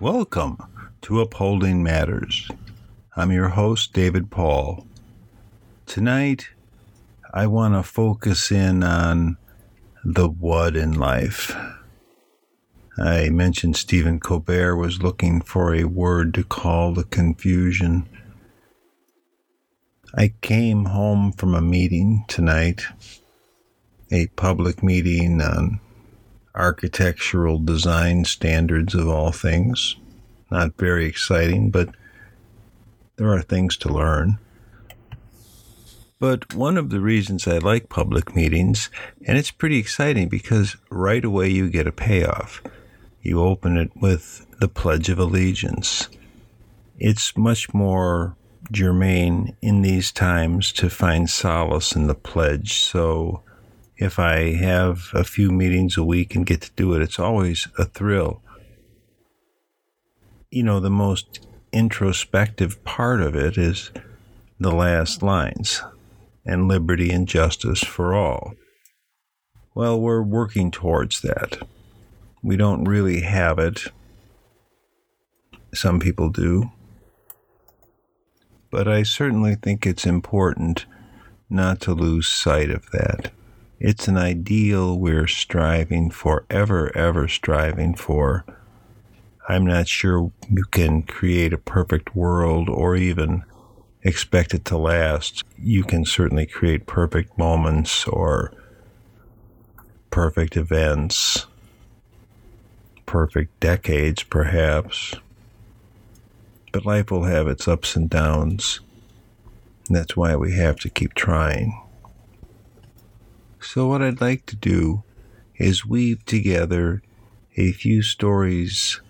Welcome to Upholding Matters. I'm your host, David Paul. Tonight, I want to focus in on the what in life. I mentioned Stephen Colbert was looking for a word to call the confusion. I came home from a meeting tonight, a public meeting on architectural design standards of all things. Not very exciting, but there are things to learn. But one of the reasons I like public meetings, and it's pretty exciting because right away you get a payoff. You open it with the Pledge of Allegiance. It's much more germane in these times to find solace in the pledge. So if I have a few meetings a week and get to do it, it's always a thrill. You know, the most introspective part of it is the last lines and liberty and justice for all. Well, we're working towards that. We don't really have it. Some people do. But I certainly think it's important not to lose sight of that. It's an ideal we're striving for, ever, ever striving for. I'm not sure you can create a perfect world or even expect it to last. You can certainly create perfect moments or perfect events, perfect decades, perhaps. But life will have its ups and downs. And that's why we have to keep trying. So, what I'd like to do is weave together a few stories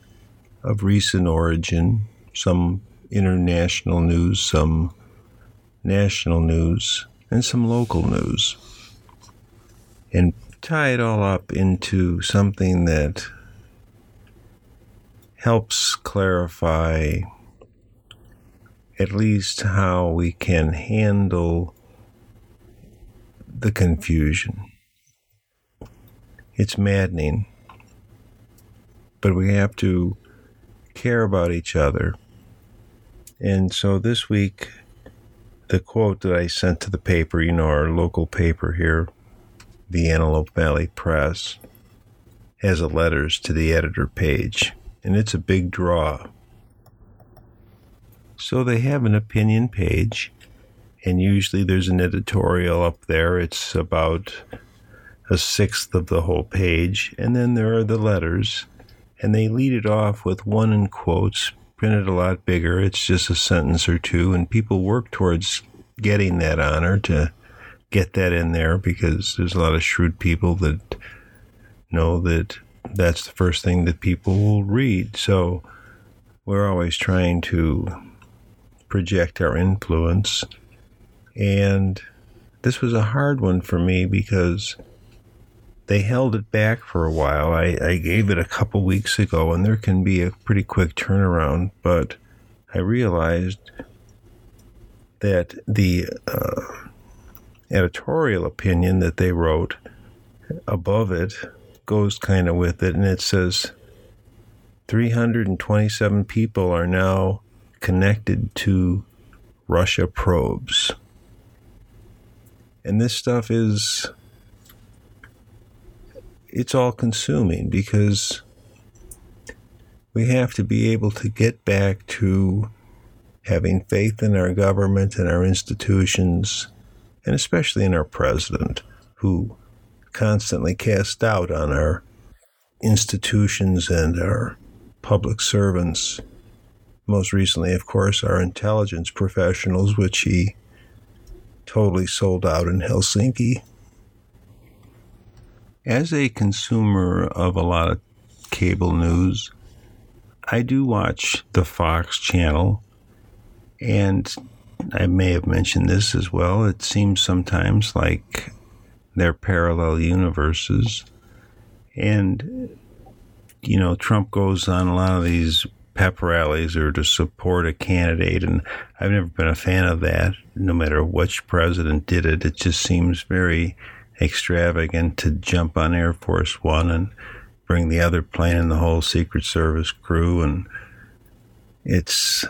of recent origin, some international news, some national news, and some local news, and tie it all up into something that helps clarify at least how we can handle the confusion. It's maddening, but we have to care about each other. And so this week, the quote that I sent to the paper, you know, our local paper here, the Antelope Valley Press, has a letters to the editor page, and it's a big draw. So they have an opinion page, and usually there's an editorial up there. It's about a sixth of the whole page, and then there are the letters, and they lead it off with one in quotes, printed a lot bigger. It's just a sentence or two, and people work towards getting that honor to get that in there because there's a lot of shrewd people that know that that's the first thing that people will read. So we're always trying to project our influence and this was a hard one for me because they held it back for a while. I, I gave it a couple weeks ago, and there can be a pretty quick turnaround, but I realized that the uh, editorial opinion that they wrote above it goes kind of with it, and it says 327 people are now connected to Russia probes. And this stuff is it's all consuming because we have to be able to get back to having faith in our government and our institutions, and especially in our president, who constantly casts doubt on our institutions and our public servants. Most recently, of course, our intelligence professionals, which he totally sold out in Helsinki. As a consumer of a lot of cable news, I do watch the Fox channel, and I may have mentioned this as well. It seems sometimes like they're parallel universes. And, you know, Trump goes on a lot of these pep rallies or to support a candidate. And I've never been a fan of that, no matter which president did it. It just seems very extravagant to jump on Air Force One and bring the other plane and the whole Secret Service crew. And it's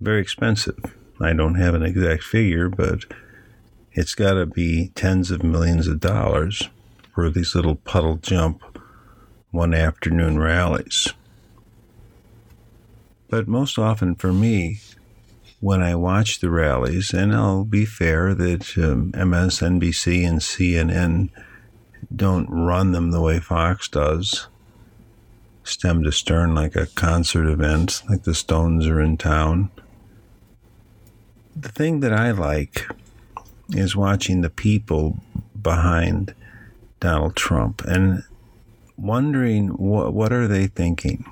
very expensive. I don't have an exact figure, but it's got to be tens of millions of dollars for these little puddle jump one afternoon rallies. But most often for me, when I watch the rallies, and I'll be fair that um, MSNBC and CNN don't run them the way Fox does, stem to stern like a concert event, like the Stones are in town. The thing that I like is watching the people behind Donald Trump and wondering what what are they thinking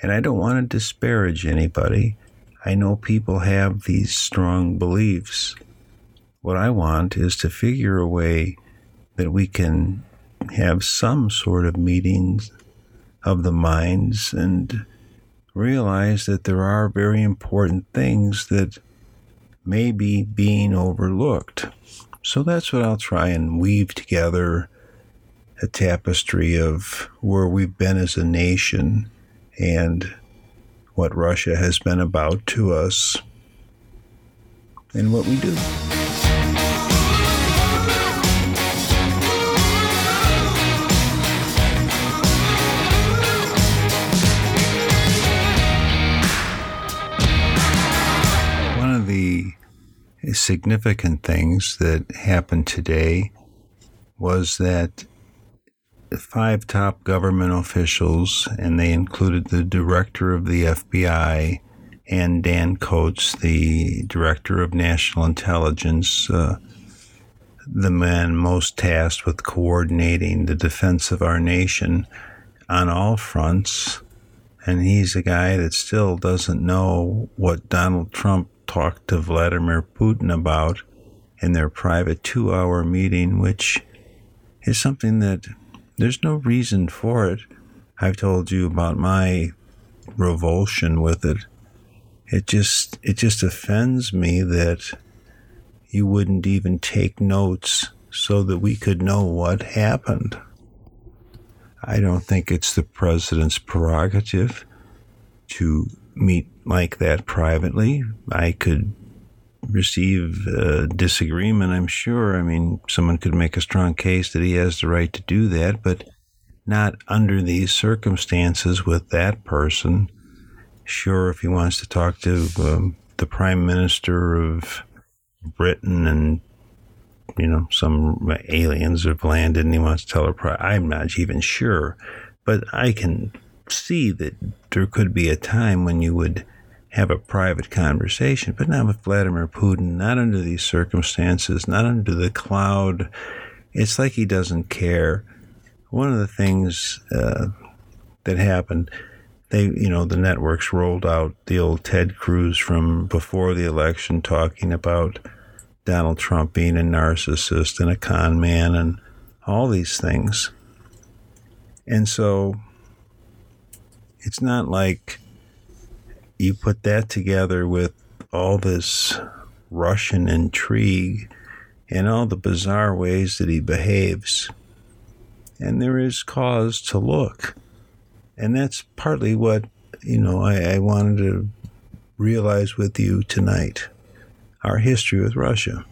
and I don't want to disparage anybody. I know people have these strong beliefs. What I want is to figure a way that we can have some sort of meetings of the minds and realize that there are very important things that may be being overlooked. So that's what I'll try and weave together a tapestry of where we've been as a nation and what Russia has been about to us and what we do. One of the significant things that happened today was that five top government officials, and they included the director of the FBI and Dan Coats, the director of national intelligence, uh, the man most tasked with coordinating the defense of our nation on all fronts. And he's a guy that still doesn't know what Donald Trump talked to Vladimir Putin about in their private two hour meeting, which is something that there's no reason for it. I've told you about my revulsion with it. It just it just offends me that you wouldn't even take notes so that we could know what happened. I don't think it's the president's prerogative to meet like that privately. I could receive a disagreement, I'm sure. I mean, someone could make a strong case that he has the right to do that, but not under these circumstances with that person. Sure, if he wants to talk to um, the prime minister of Britain and you know some aliens have landed and he wants to tell her, I'm not even sure, but I can see that there could be a time when you would have a private conversation, but not with Vladimir Putin, not under these circumstances, not under the cloud. It's like he doesn't care. One of the things uh, that happened, they, you know, the networks rolled out the old Ted Cruz from before the election talking about Donald Trump being a narcissist and a con man and all these things. And so it's not like you put that together with all this Russian intrigue and all the bizarre ways that he behaves, and there is cause to look. And that's partly what, you know, I, I wanted to realize with you tonight our history with Russia.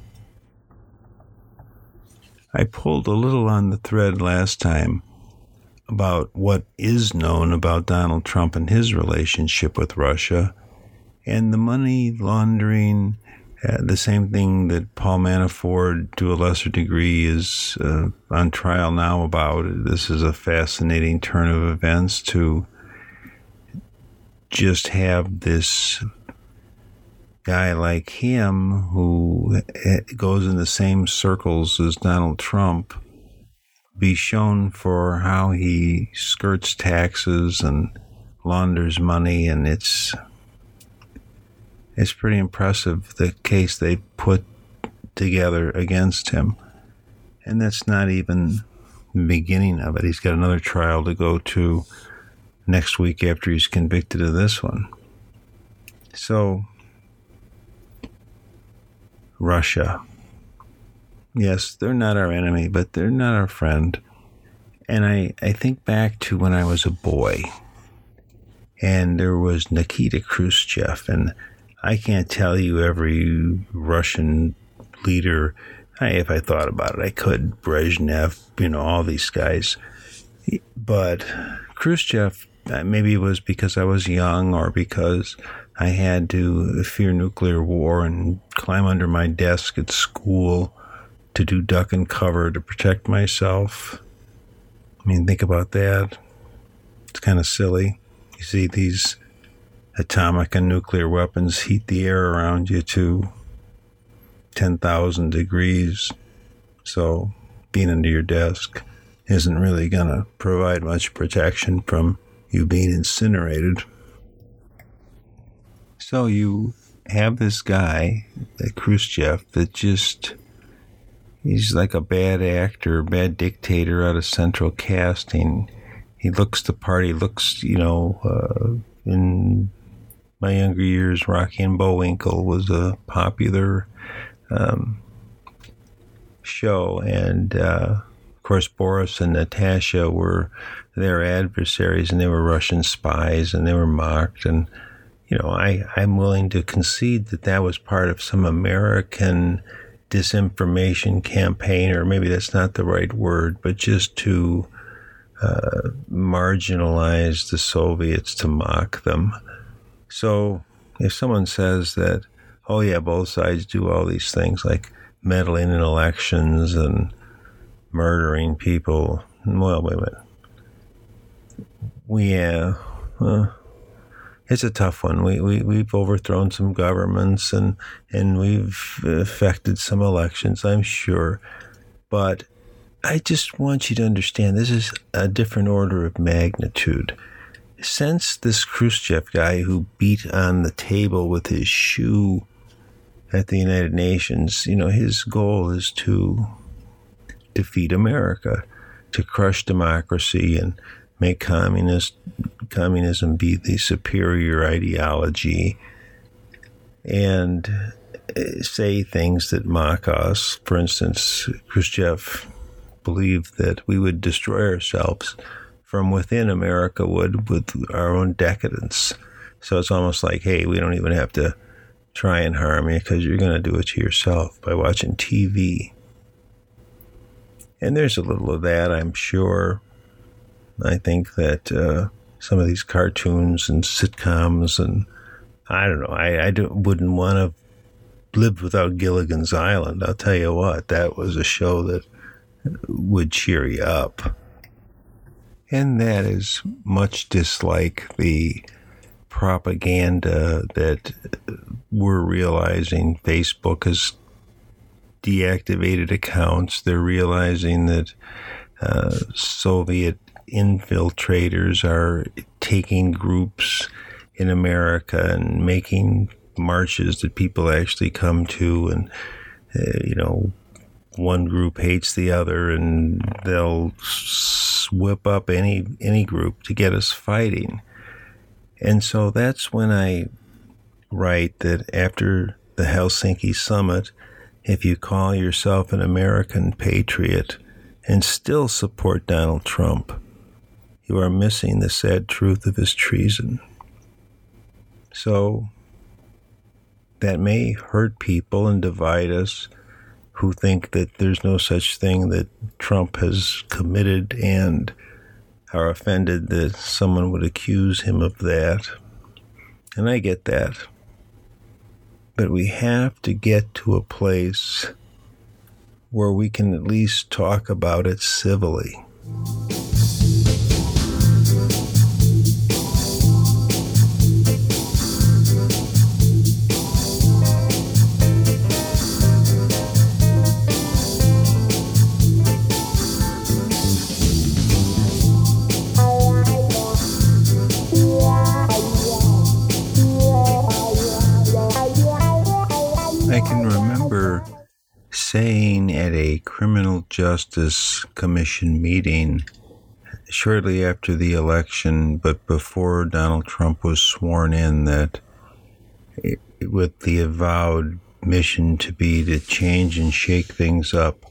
I pulled a little on the thread last time about what is known about Donald Trump and his relationship with Russia and the money laundering, uh, the same thing that Paul Manafort, to a lesser degree, is uh, on trial now about. This is a fascinating turn of events to just have this guy like him who uh, goes in the same circles as Donald Trump be shown for how he skirts taxes and launders money, and it's it's pretty impressive the case they put together against him. And that's not even the beginning of it. He's got another trial to go to next week after he's convicted of this one. So, Russia. Yes, they're not our enemy, but they're not our friend. And I, I think back to when I was a boy, and there was Nikita Khrushchev, and I can't tell you every Russian leader. I, if I thought about it, I could. Brezhnev, you know, all these guys. But Khrushchev, uh, maybe it was because I was young or because I had to fear nuclear war and climb under my desk at school to do duck and cover to protect myself. I mean, think about that. It's kind of silly. You see these atomic and nuclear weapons heat the air around you to 10,000 degrees. So being under your desk isn't really going to provide much protection from you being incinerated. So you have this guy, Khrushchev, that just he's like a bad actor, a bad dictator out of central casting. He looks the part. He looks, you know, uh, in my younger years, Rocky and Bullwinkle was a popular um, show, and uh, of course, Boris and Natasha were their adversaries, and they were Russian spies, and they were mocked. And you know, I I'm willing to concede that that was part of some American disinformation campaign, or maybe that's not the right word, but just to uh, marginalize the Soviets, to mock them. So if someone says that, oh yeah, both sides do all these things like meddling in elections and murdering people, well, wait a minute. We, uh, uh it's a tough one. We, we, we've overthrown some governments and, and we've affected some elections, I'm sure. But I just want you to understand this is a different order of magnitude. Since this Khrushchev guy who beat on the table with his shoe at the United Nations, you know, his goal is to defeat America, to crush democracy and make communist communism be the superior ideology and uh, say things that mock us. For instance, Khrushchev believed that we would destroy ourselves from within America would with our own decadence. So it's almost like, hey, we don't even have to try and harm you because you're going to do it to yourself by watching TV. And there's a little of that, I'm sure. I think that uh, some of these cartoons and sitcoms and I don't know, I, I wouldn't want to live without Gilligan's Island. I'll tell you what, that was a show that would cheer you up. And that is much dislike the propaganda that we're realizing Facebook has deactivated accounts. They're realizing that uh, Soviet infiltrators are taking groups in America and making marches that people actually come to, and uh, you know, one group hates the other, and they'll whip up any any group to get us fighting. And so that's when I write that after the Helsinki summit, if you call yourself an American patriot and still support Donald Trump, you are missing the sad truth of his treason. So, that may hurt people and divide us who think that there's no such thing that Trump has committed and are offended that someone would accuse him of that. And I get that. But we have to get to a place where we can at least talk about it civilly. Saying at a criminal justice commission meeting shortly after the election, but before Donald Trump was sworn in, that it, with the avowed mission to be to change and shake things up,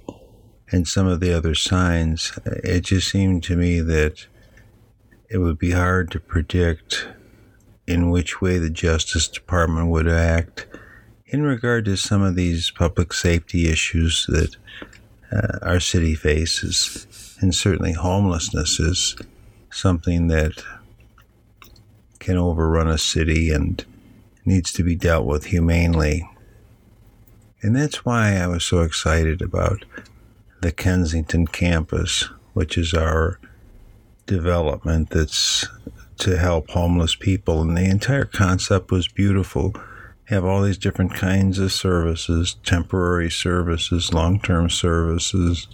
and some of the other signs, it just seemed to me that it would be hard to predict in which way the Justice Department would act in regard to some of these public safety issues that uh, our city faces. And certainly, homelessness is something that can overrun a city and needs to be dealt with humanely. And that's why I was so excited about the Kensington campus, which is our development that's to help homeless people. And the entire concept was beautiful. Have all these different kinds of services temporary services, long term services,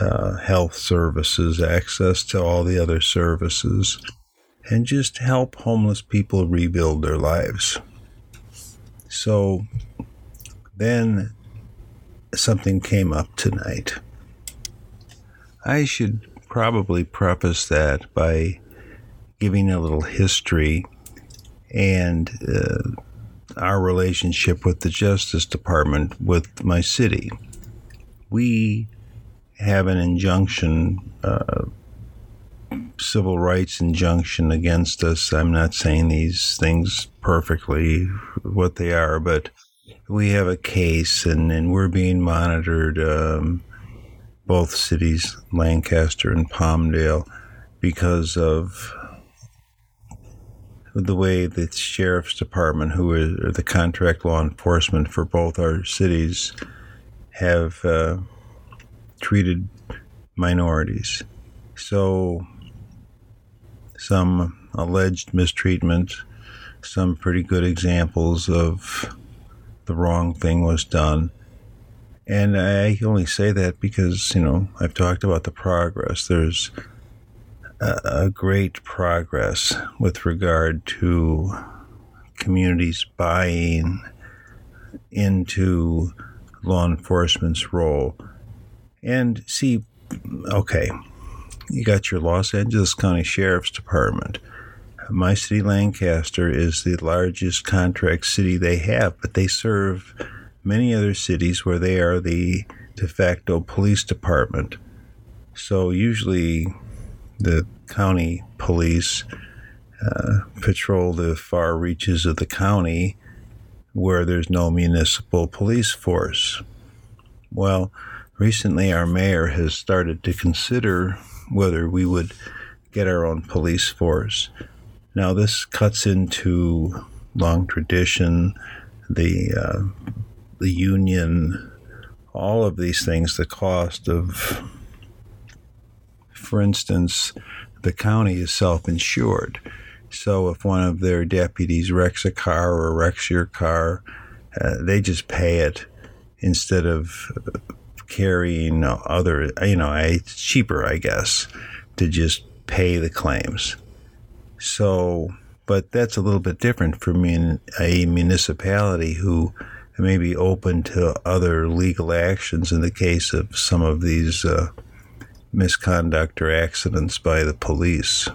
uh, health services, access to all the other services, and just help homeless people rebuild their lives. So then something came up tonight. I should probably preface that by giving a little history and uh, our relationship with the Justice Department with my city. We have an injunction, uh, civil rights injunction against us. I'm not saying these things perfectly what they are, but we have a case and, and we're being monitored, um, both cities, Lancaster and Palmdale, because of the way the sheriff's department, who are the contract law enforcement for both our cities, have uh, treated minorities. So, some alleged mistreatment, some pretty good examples of the wrong thing was done. And I only say that because, you know, I've talked about the progress. There's a, great progress with regard to communities buying into law enforcement's role and see, okay, you got your Los Angeles County Sheriff's Department. My city, Lancaster, is the largest contract city they have, but they serve many other cities where they are the de facto police department. So usually the county police uh, patrol the far reaches of the county where there's no municipal police force. Well, recently our mayor has started to consider whether we would get our own police force. Now, this cuts into long tradition, the uh, the union, all of these things, the cost of, for instance, the county is self insured. So if one of their deputies wrecks a car or wrecks your car, uh, they just pay it instead of carrying other, you know, it's cheaper, I guess, to just pay the claims. So, but that's a little bit different from a municipality who may be open to other legal actions in the case of some of these uh, misconduct or accidents by the police.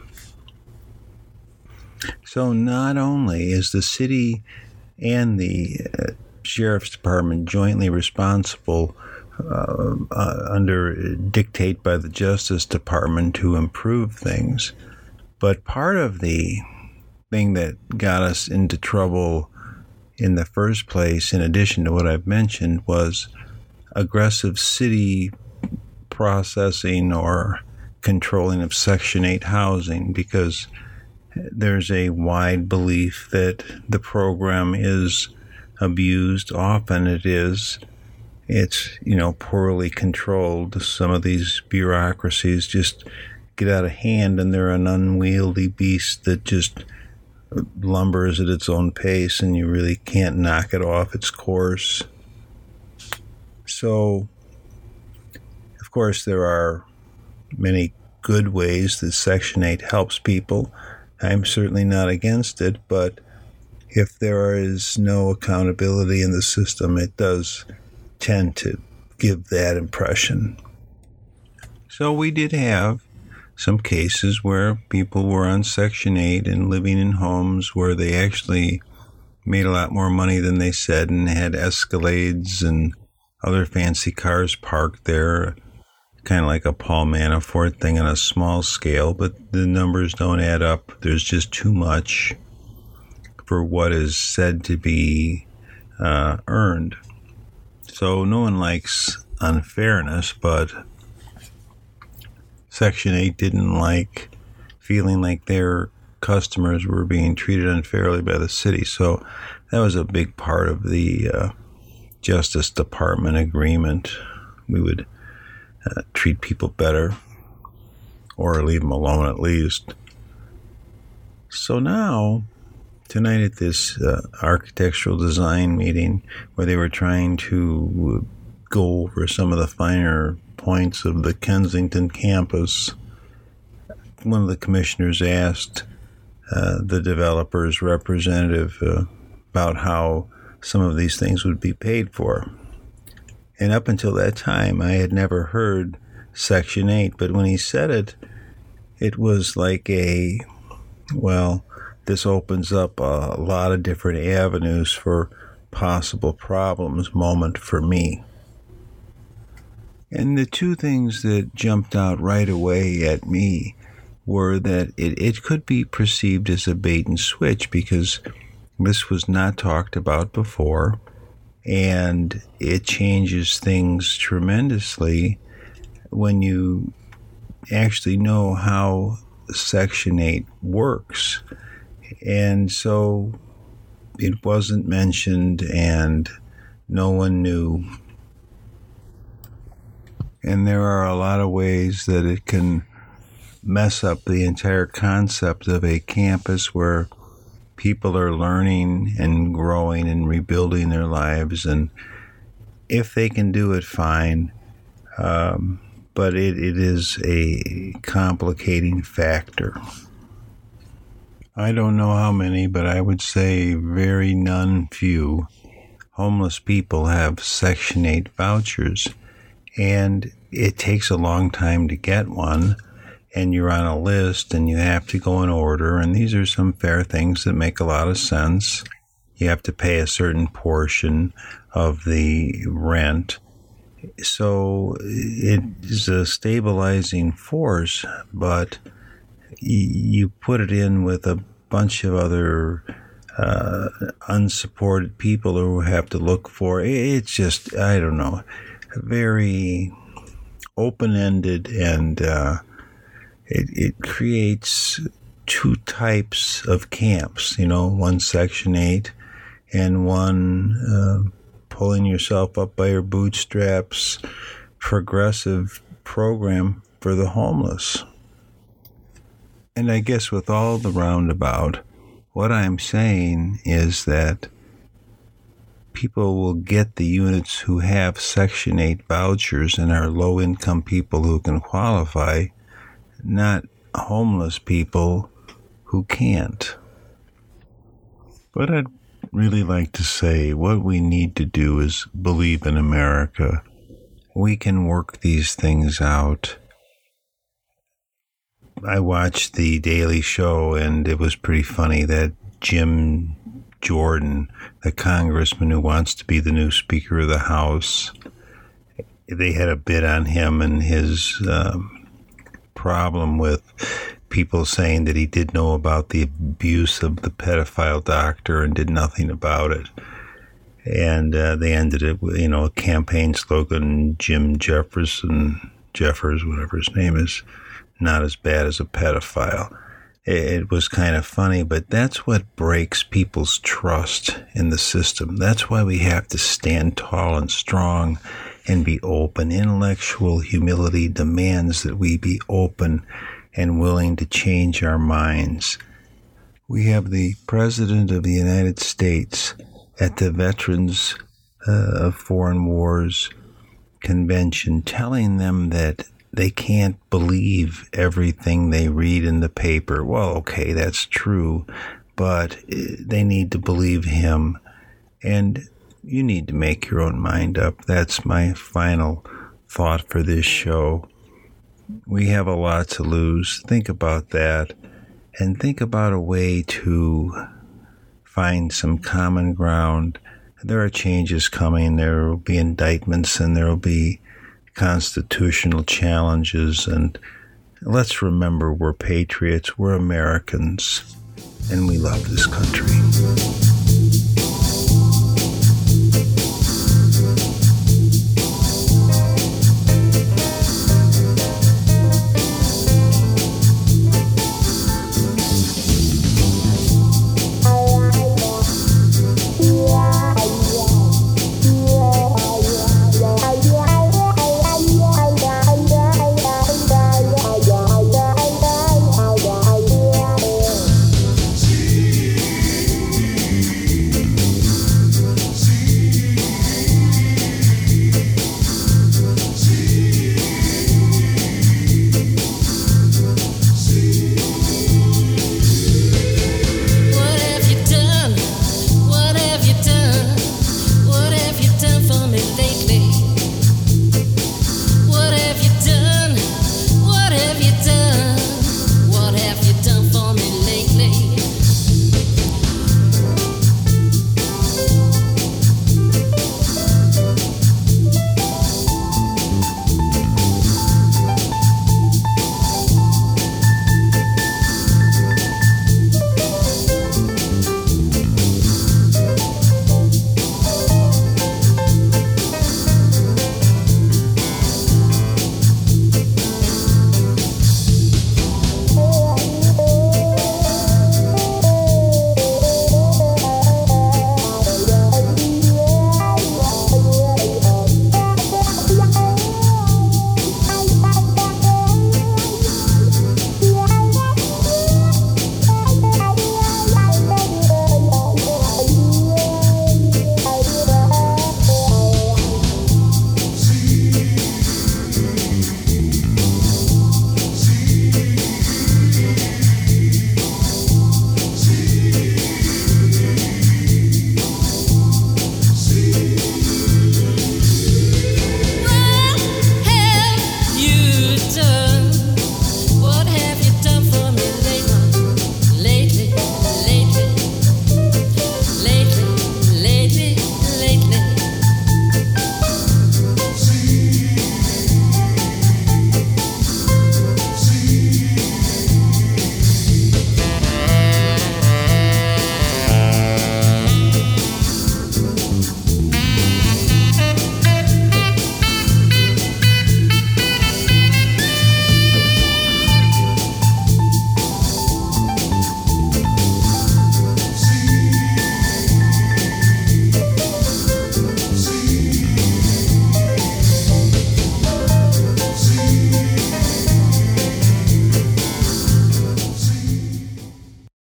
So, not only is the city and the uh, sheriff's department jointly responsible uh, uh, under dictate by the Justice Department to improve things. But part of the thing that got us into trouble in the first place, in addition to what I've mentioned, was aggressive city processing or controlling of Section 8 housing because there's a wide belief that the program is abused. Often it is it's you know poorly controlled. Some of these bureaucracies just get out of hand, and they're an unwieldy beast that just lumbers at its own pace, and you really can't knock it off its course. So, course, there are many good ways that Section 8 helps people. I'm certainly not against it, but if there is no accountability in the system, it does tend to give that impression. So we did have some cases where people were on Section 8 and living in homes where they actually made a lot more money than they said and had Escalades and other fancy cars parked there, kind of like a Paul Manafort thing on a small scale, but the numbers don't add up. There's just too much for what is said to be uh, earned. So no one likes unfairness, but Section 8 didn't like feeling like their customers were being treated unfairly by the city. So that was a big part of the uh, Justice Department agreement. We would uh, treat people better or leave them alone at least. So now, tonight at this uh, architectural design meeting where they were trying to go over some of the finer points of the Kensington campus, one of the commissioners asked uh, the developer's representative uh, about how some of these things would be paid for. And up until that time, I had never heard Section 8, but when he said it, it was like a, well, this opens up a lot of different avenues for possible problems moment for me. And the two things that jumped out right away at me were that it, it could be perceived as a bait and switch because this was not talked about before, and it changes things tremendously when you actually know how Section 8 works. And so it wasn't mentioned, and no one knew. And there are a lot of ways that it can mess up the entire concept of a campus where people are learning and growing and rebuilding their lives. And if they can do it, fine. Um, but it, it is a complicating factor. I don't know how many, but I would say very none few homeless people have Section 8 vouchers. And it takes a long time to get one and you're on a list and you have to go in order. And these are some fair things that make a lot of sense. You have to pay a certain portion of the rent. So it is a stabilizing force, but you put it in with a bunch of other uh, unsupported people who have to look for it's just I don't know, very open ended and uh, it, it creates two types of camps, you know, one Section 8 and one uh, pulling yourself up by your bootstraps progressive program for the homeless. And I guess with all the roundabout, what I'm saying is that people will get the units who have Section 8 vouchers and are low income people who can qualify not homeless people who can't. But I'd really like to say what we need to do is believe in America. We can work these things out. I watched the Daily Show, and it was pretty funny that Jim Jordan, the congressman who wants to be the new Speaker of the House, they had a bid on him and his um, problem with people saying that he did know about the abuse of the pedophile doctor and did nothing about it. And uh, they ended it with, you know, a campaign slogan Jim Jefferson, Jeffers, whatever his name is, not as bad as a pedophile. It was kind of funny, but that's what breaks people's trust in the system. That's why we have to stand tall and strong and be open. Intellectual humility demands that we be open and willing to change our minds. We have the President of the United States at the Veterans uh, of Foreign Wars Convention telling them that they can't believe everything they read in the paper. Well, okay, that's true, but uh, they need to believe him. And you need to make your own mind up. That's my final thought for this show. We have a lot to lose. Think about that and think about a way to find some common ground. There are changes coming. There will be indictments and there will be constitutional challenges. And let's remember we're patriots, we're Americans, and we love this country.